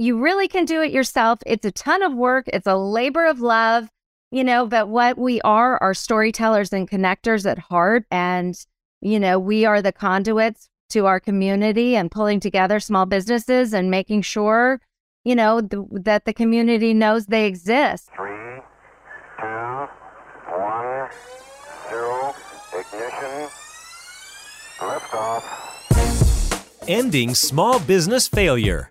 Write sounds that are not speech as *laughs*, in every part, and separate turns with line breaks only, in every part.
You really can do it yourself. It's a ton of work, it's a labor of love, you know, but what we are are storytellers and connectors at heart. And, you know, we are the conduits to our community and pulling together small businesses and making sure, you know, th- that the community knows they exist.
Three, two, one, zero, ignition, liftoff.
Ending Small Business Failure.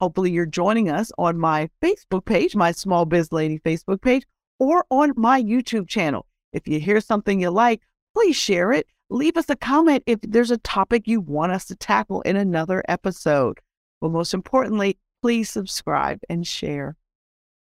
Hopefully, you're joining us on my Facebook page, my Small Biz Lady Facebook page, or on my YouTube channel. If you hear something you like, please share it. Leave us a comment if there's a topic you want us to tackle in another episode. But most importantly, please subscribe and share.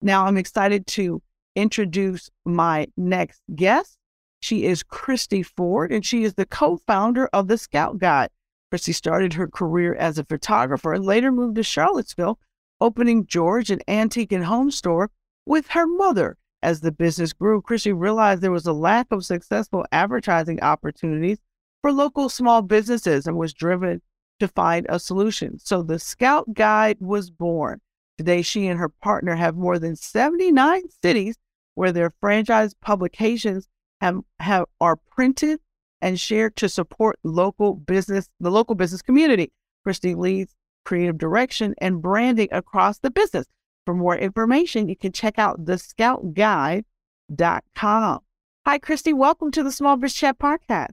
Now, I'm excited to introduce my next guest. She is Christy Ford, and she is the co founder of the Scout Guide. Christy started her career as a photographer and later moved to Charlottesville, opening George an antique and home store with her mother. As the business grew, Christy realized there was a lack of successful advertising opportunities for local small businesses and was driven to find a solution. So the Scout Guide was born. Today, she and her partner have more than 79 cities where their franchise publications have, have are printed and shared to support local business, the local business community. Christy leads creative direction and branding across the business. For more information, you can check out thescoutguide.com. Hi, Christy. Welcome to the Small Biz Chat podcast.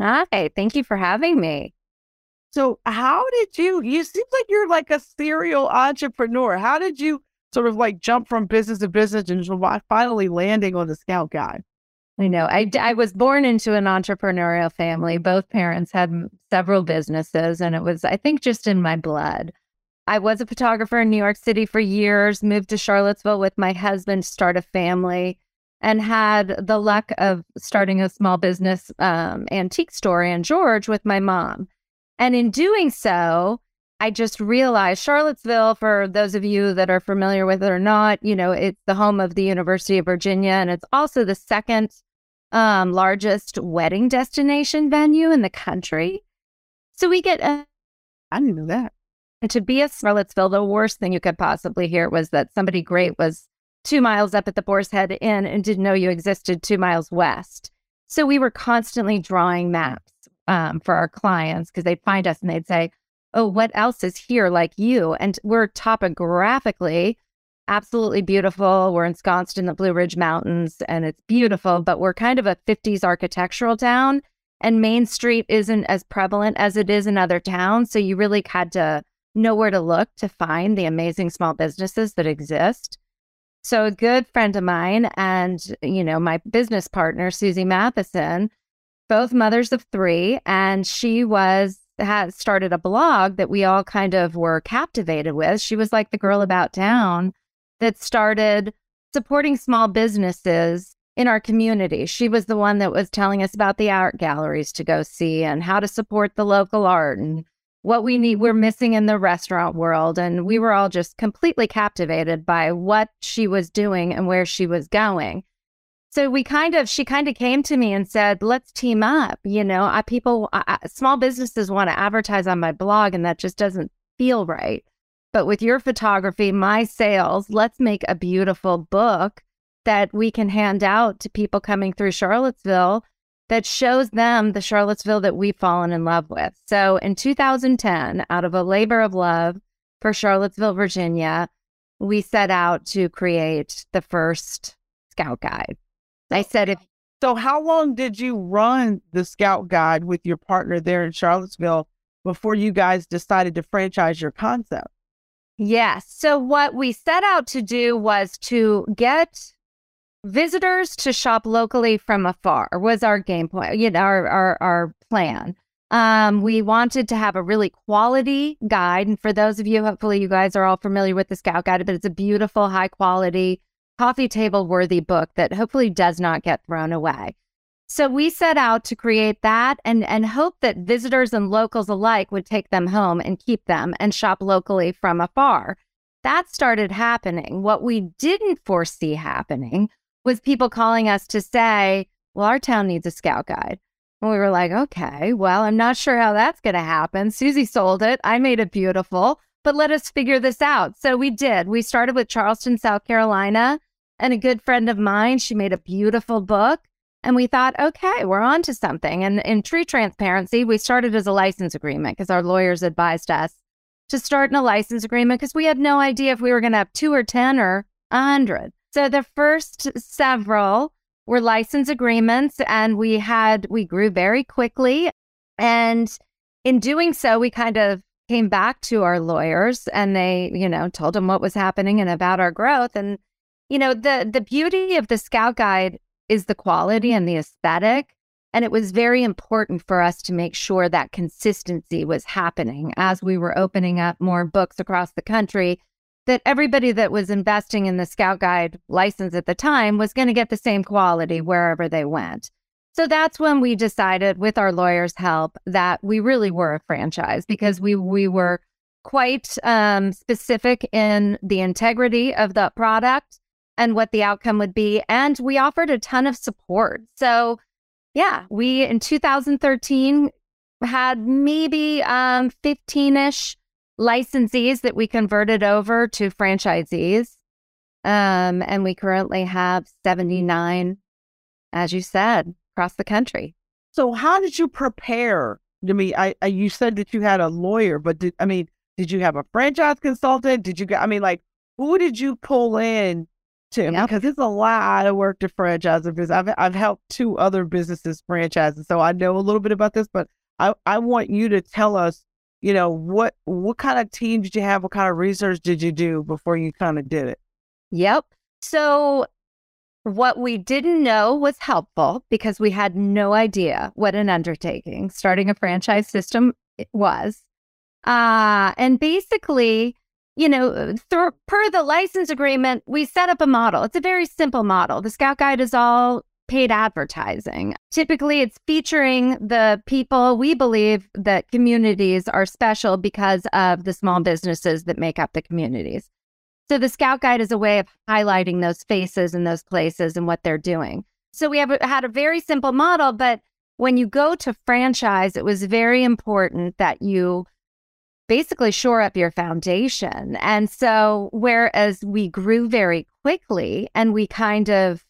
Hi, thank you for having me.
So, how did you? You seem like you're like a serial entrepreneur. How did you sort of like jump from business to business and finally landing on the Scout Guide?
I know. I, I was born into an entrepreneurial family. Both parents had several businesses, and it was, I think, just in my blood. I was a photographer in New York City for years, moved to Charlottesville with my husband to start a family, and had the luck of starting a small business um, antique store in George with my mom. And in doing so, I just realized Charlottesville, for those of you that are familiar with it or not, you know, it's the home of the University of Virginia, and it's also the second um, largest wedding destination venue in the country. So we get a.
I didn't know that.
And to be a Charlottesville, the worst thing you could possibly hear was that somebody great was two miles up at the Boar's Head Inn and didn't know you existed two miles west. So we were constantly drawing maps um, for our clients because they'd find us and they'd say, Oh, what else is here like you? And we're topographically absolutely beautiful. We're ensconced in the Blue Ridge Mountains and it's beautiful, but we're kind of a 50s architectural town. And Main Street isn't as prevalent as it is in other towns. So you really had to know where to look to find the amazing small businesses that exist. So a good friend of mine and, you know, my business partner, Susie Matheson, both mothers of three, and she was had started a blog that we all kind of were captivated with. She was like the girl about town that started supporting small businesses in our community. She was the one that was telling us about the art galleries to go see and how to support the local art and what we need we're missing in the restaurant world. And we were all just completely captivated by what she was doing and where she was going. So we kind of she kind of came to me and said let's team up you know I, people I, small businesses want to advertise on my blog and that just doesn't feel right but with your photography my sales let's make a beautiful book that we can hand out to people coming through charlottesville that shows them the Charlottesville that we've fallen in love with. So in 2010, out of a labor of love for Charlottesville, Virginia, we set out to create the first scout guide. I said, if
so, how long did you run the scout guide with your partner there in Charlottesville before you guys decided to franchise your concept?
Yes. So, what we set out to do was to get visitors to shop locally from afar was our game plan, you know, our, our, our plan. Um, we wanted to have a really quality guide. And for those of you, hopefully you guys are all familiar with the Scout Guide, but it's a beautiful, high quality, coffee table worthy book that hopefully does not get thrown away. So we set out to create that and, and hope that visitors and locals alike would take them home and keep them and shop locally from afar. That started happening. What we didn't foresee happening was people calling us to say, well, our town needs a scout guide. And we were like, okay, well, I'm not sure how that's going to happen. Susie sold it. I made it beautiful, but let us figure this out. So we did. We started with Charleston, South Carolina, and a good friend of mine, she made a beautiful book. And we thought, okay, we're on to something. And in true transparency, we started as a license agreement because our lawyers advised us to start in a license agreement because we had no idea if we were going to have two or 10 or a 100. So the first several were license agreements and we had, we grew very quickly. And in doing so, we kind of came back to our lawyers and they, you know, told them what was happening and about our growth. And, you know, the the beauty of the scout guide is the quality and the aesthetic. And it was very important for us to make sure that consistency was happening as we were opening up more books across the country, that everybody that was investing in the Scout Guide license at the time was going to get the same quality wherever they went. So that's when we decided, with our lawyer's help, that we really were a franchise because we we were quite um, specific in the integrity of the product and what the outcome would be. And we offered a ton of support. So, yeah, we in 2013 had maybe um, 15 ish licensees that we converted over to franchisees. Um, and we currently have 79, as you said, across the country.
So, how did you prepare? I mean, I, I you said that you had a lawyer, but did I mean, did you have a franchise consultant? Did you? I mean, like, who did you pull in too yep. because it's a lot of work to franchise a business. I've I've helped two other businesses franchise, so I know a little bit about this. But I I want you to tell us, you know, what what kind of team did you have? What kind of research did you do before you kind of did it?
Yep. So what we didn't know was helpful because we had no idea what an undertaking starting a franchise system was. Uh, and basically, you know, uh, th- per the license agreement, we set up a model. It's a very simple model. The Scout Guide is all paid advertising. Typically, it's featuring the people we believe that communities are special because of the small businesses that make up the communities. So, the Scout Guide is a way of highlighting those faces and those places and what they're doing. So, we have had a very simple model, but when you go to franchise, it was very important that you basically shore up your foundation. And so, whereas we grew very quickly and we kind of,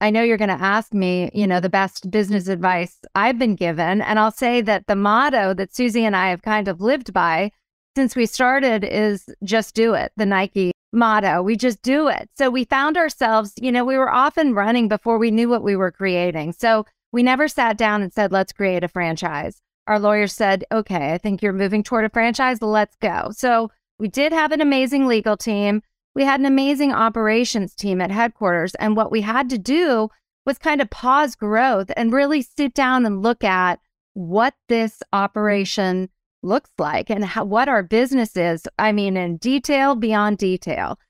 I know you're going to ask me, you know, the best business advice I've been given. And I'll say that the motto that Susie and I have kind of lived by since we started is just do it, the Nike motto. We just do it. So we found ourselves, you know, we were often running before we knew what we were creating. So we never sat down and said, let's create a franchise our lawyer said, okay, I think you're moving toward a franchise. Let's go. So we did have an amazing legal team. We had an amazing operations team at headquarters. And what we had to do was kind of pause growth and really sit down and look at what this operation looks like and how, what our business is. I mean, in detail, beyond detail.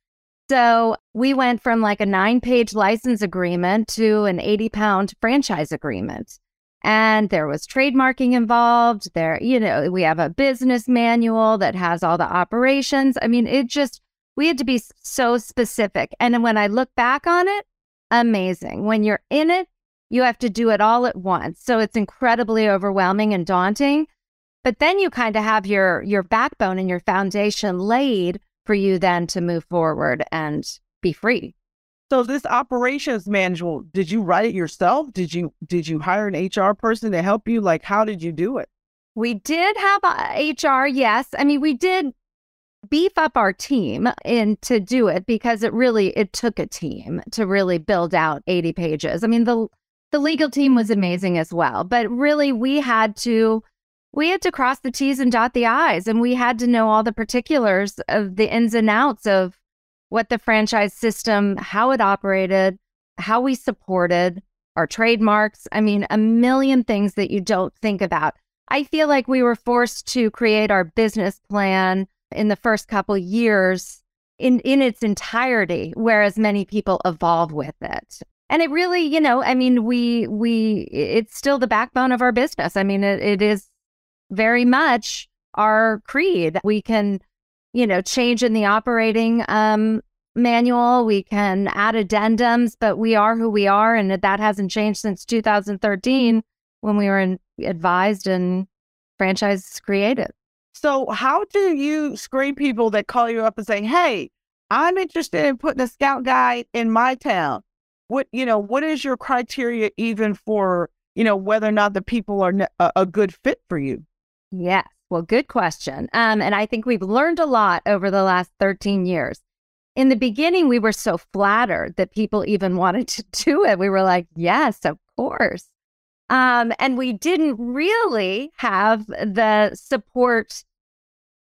So we went from like a nine page license agreement to an 80 pound franchise agreement and there was trademarking involved. There you know we have a business manual that has all the operations. I mean it just we had to be so specific. And when i look back on it amazing. When you're in it you have to do it all at once. So it's incredibly overwhelming and daunting. But then you kind of have your your backbone and your foundation laid for you then to move forward and be free
so this operations manual, did you write it yourself? Did you did you hire an HR person to help you? Like how did you do it?
We did have HR, yes. I mean, we did beef up our team and to do it because it really it took a team to really build out 80 pages. I mean, the the legal team was amazing as well, but really we had to we had to cross the T's and dot the I's and we had to know all the particulars of the ins and outs of what the franchise system, how it operated, how we supported our trademarks. I mean, a million things that you don't think about. I feel like we were forced to create our business plan in the first couple years in in its entirety, whereas many people evolve with it. And it really, you know, I mean, we we it's still the backbone of our business. I mean, it, it is very much our creed. We can, you know, change in the operating um, manual. We can add addendums, but we are who we are, and that hasn't changed since 2013 when we were in, advised and franchise created.
So, how do you screen people that call you up and say, "Hey, I'm interested in putting a scout guide in my town"? What you know? What is your criteria even for you know whether or not the people are a, a good fit for you?
Yes. Well, good question. Um, and I think we've learned a lot over the last 13 years. In the beginning, we were so flattered that people even *laughs* wanted to do it. We were like, yes, of course. Um, and we didn't really have the support.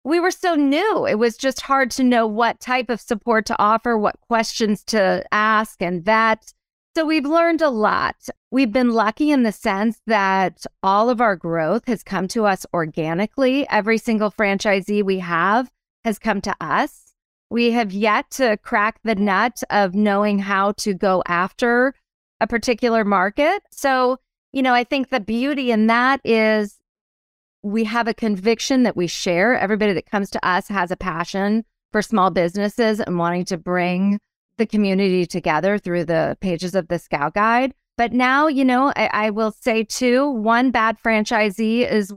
We were so new. It was just hard to know what type of support to offer, what questions to ask and vet. So we've learned a lot. We've been lucky in the sense that all of our growth has come to us organically. Every single franchisee we have has come to us. We have yet to crack the nut of knowing how to go after a particular market. So you know, I think the beauty in that is we have a conviction that we share. Everybody that comes to us has a passion for small businesses and wanting to bring the community together through the pages of the Scout Guide. But now, you know, I, I will say too, one bad franchisee is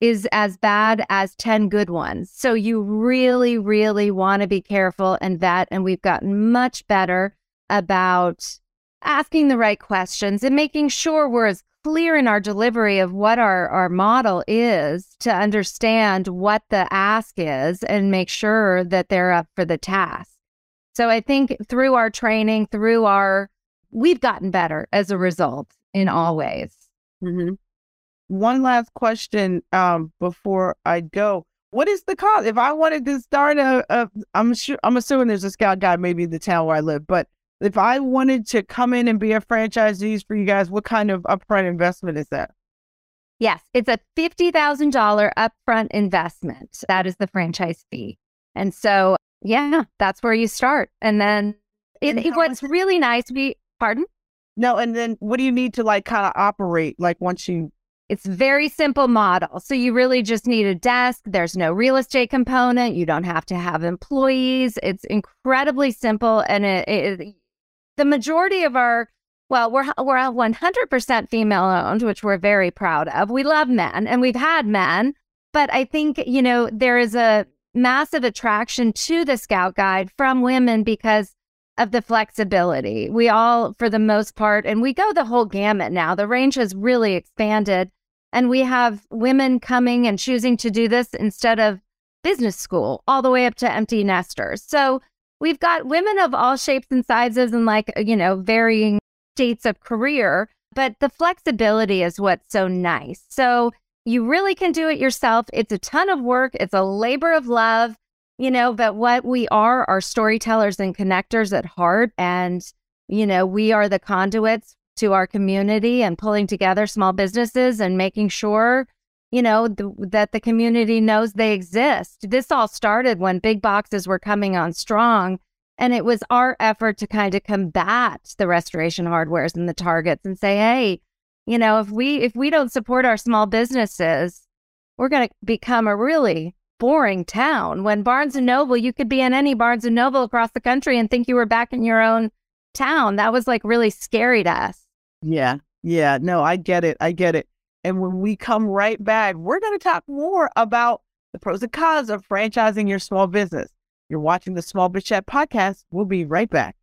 is as bad as 10 good ones. So you really, really want to be careful and vet. And we've gotten much better about asking the right questions and making sure we're as clear in our delivery of what our, our model is to understand what the ask is and make sure that they're up for the task. So I think through our training, through our, we've gotten better as a result in all ways.
Mm-hmm. One last question um, before I go. What is the cost? If I wanted to start a, a I'm sure, I'm assuming there's a scout guide maybe in the town where I live, but if I wanted to come in and be a franchisee for you guys, what kind of upfront investment is that?
Yes, it's a $50,000 upfront investment. That is the franchise fee. And so, yeah, that's where you start. And then it, and what's really nice, we, pardon?
No, and then what do you need to like kind of operate like once you
it's very simple model. So you really just need a desk. There's no real estate component. You don't have to have employees. It's incredibly simple and it, it the majority of our well, we're we're 100% female owned, which we're very proud of. We love men and we've had men, but I think, you know, there is a massive attraction to the Scout Guide from women because of the flexibility. We all for the most part and we go the whole gamut now. The range has really expanded and we have women coming and choosing to do this instead of business school all the way up to empty nesters. So we've got women of all shapes and sizes and like, you know, varying states of career, but the flexibility is what's so nice. So you really can do it yourself. It's a ton of work, it's a labor of love, you know, but what we are are storytellers and connectors at heart. And, you know, we are the conduits to our community and pulling together small businesses and making sure you know, the, that the community knows they exist. This all started when big boxes were coming on strong. And it was our effort to kind of combat the restoration hardwares and the targets and say, hey, you know, if we if we don't support our small businesses, we're going to become a really boring town. When Barnes and Noble, you could be in any Barnes and Noble across the country and think you were back in your own town. That was like really scary to us.
Yeah. Yeah. No, I get it. I get it. And when we come right back, we're going to talk more about the pros and cons of franchising your small business. You're watching the Small Biz Chat podcast. We'll be right back.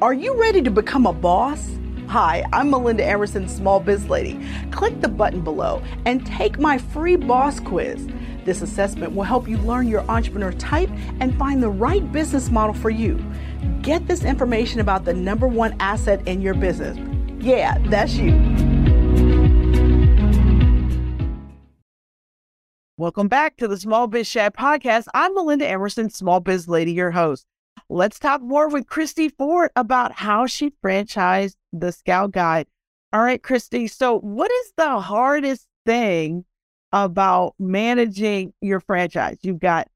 Are you ready to become a boss? Hi, I'm Melinda Emerson, Small Biz Lady. Click the button below and take my free boss quiz. This assessment will help you learn your entrepreneur type and find the right business model for you. Get this information about the number one asset in your business yeah, that's you. Welcome back to the Small Biz Chat podcast. I'm Melinda Emerson, Small Biz Lady, your host. Let's talk more with Christy Ford about how she franchised the Scout Guide. All right, Christy. So, what is the hardest thing about managing your franchise? You've got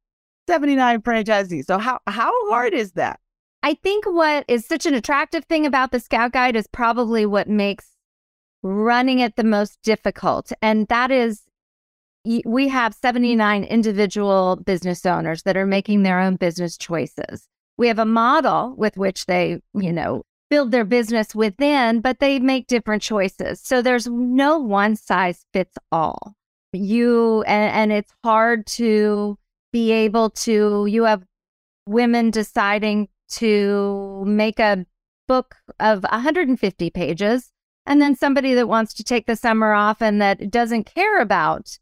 79 franchisees. So, how, how hard is that?
I think what is such an attractive thing about the Scout Guide is probably what makes running it the most difficult. And that is, we have 79 individual business owners that are making their own business choices. We have a model with which they, you know, build their business within, but they make different choices. So there's no one size fits all. You, and, and it's hard to be able to, you have women deciding to make a book of 150 pages and then somebody that wants to take the summer off and that doesn't care about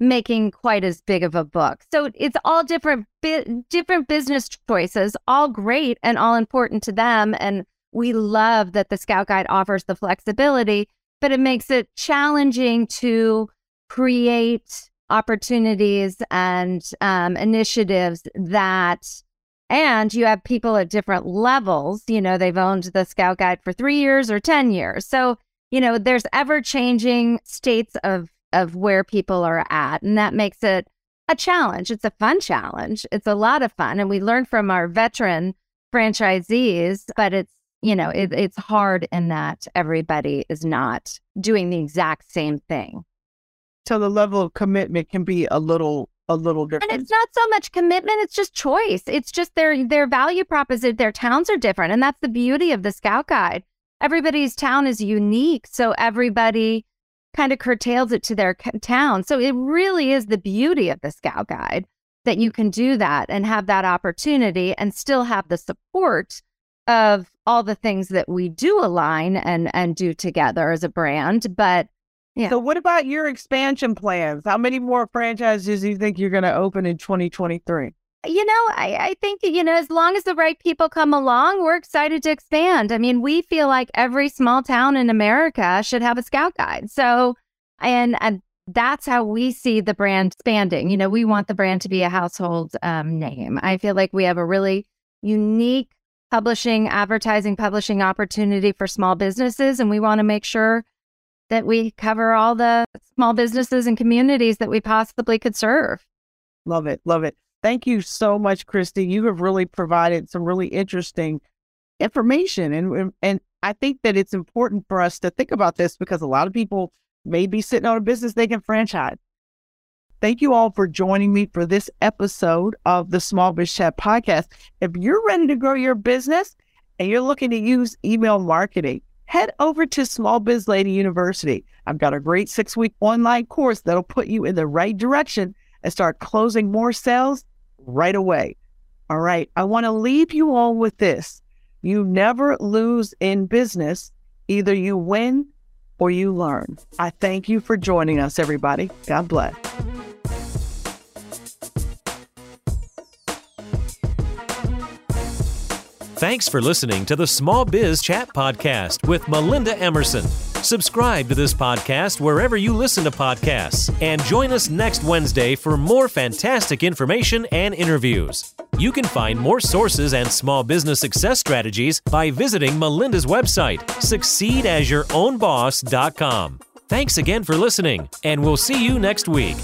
making quite as big of a book. So it's all different bi- different business choices, all great and all important to them and we love that the Scout Guide offers the flexibility, but it makes it challenging to create opportunities and um, initiatives that and you have people at different levels. You know, they've owned the Scout Guide for three years or 10 years. So, you know, there's ever changing states of, of where people are at. And that makes it a challenge. It's a fun challenge. It's a lot of fun. And we learn from our veteran franchisees, but it's, you know, it, it's hard in that everybody is not doing the exact same thing.
So the level of commitment can be a little a little different.
And it's not so much commitment, it's just choice. It's just their their value proposition, their towns are different. And that's the beauty of the scout guide. Everybody's town is unique, so everybody kind of curtails it to their town. So it really is the beauty of the scout guide that you can do that and have that opportunity and still have the support of all the things that we do align and and do together as a brand, but
yeah. So, what about your expansion plans? How many more franchises do you think you're going to open in 2023?
You know, I, I think, you know, as long as the right people come along, we're excited to expand. I mean, we feel like every small town in America should have a scout guide. So, and, and that's how we see the brand expanding. You know, we want the brand to be a household um, name. I feel like we have a really unique publishing, advertising, publishing opportunity for small businesses, and we want to make sure that we cover all the small businesses and communities that we possibly could serve.
Love it. Love it. Thank you so much, Christy. You have really provided some really interesting information. And, and I think that it's important for us to think about this because a lot of people may be sitting on a business they can franchise. Thank you all for joining me for this episode of the Small Biz Chat podcast. If you're ready to grow your business and you're looking to use email marketing, head over to Small Biz Lady University. I've got a great six week online course that'll put you in the right direction and start closing more sales right away. All right. I want to leave you all with this. You never lose in business. Either you win or you learn. I thank you for joining us, everybody. God bless.
Thanks for listening to the Small Biz Chat Podcast with Melinda Emerson. Subscribe to this podcast wherever you listen to podcasts and join us next Wednesday for more fantastic information and interviews. You can find more sources and small business success strategies by visiting Melinda's website, succeedasYourOwnBoss.com. Thanks again for listening, and we'll see you next week.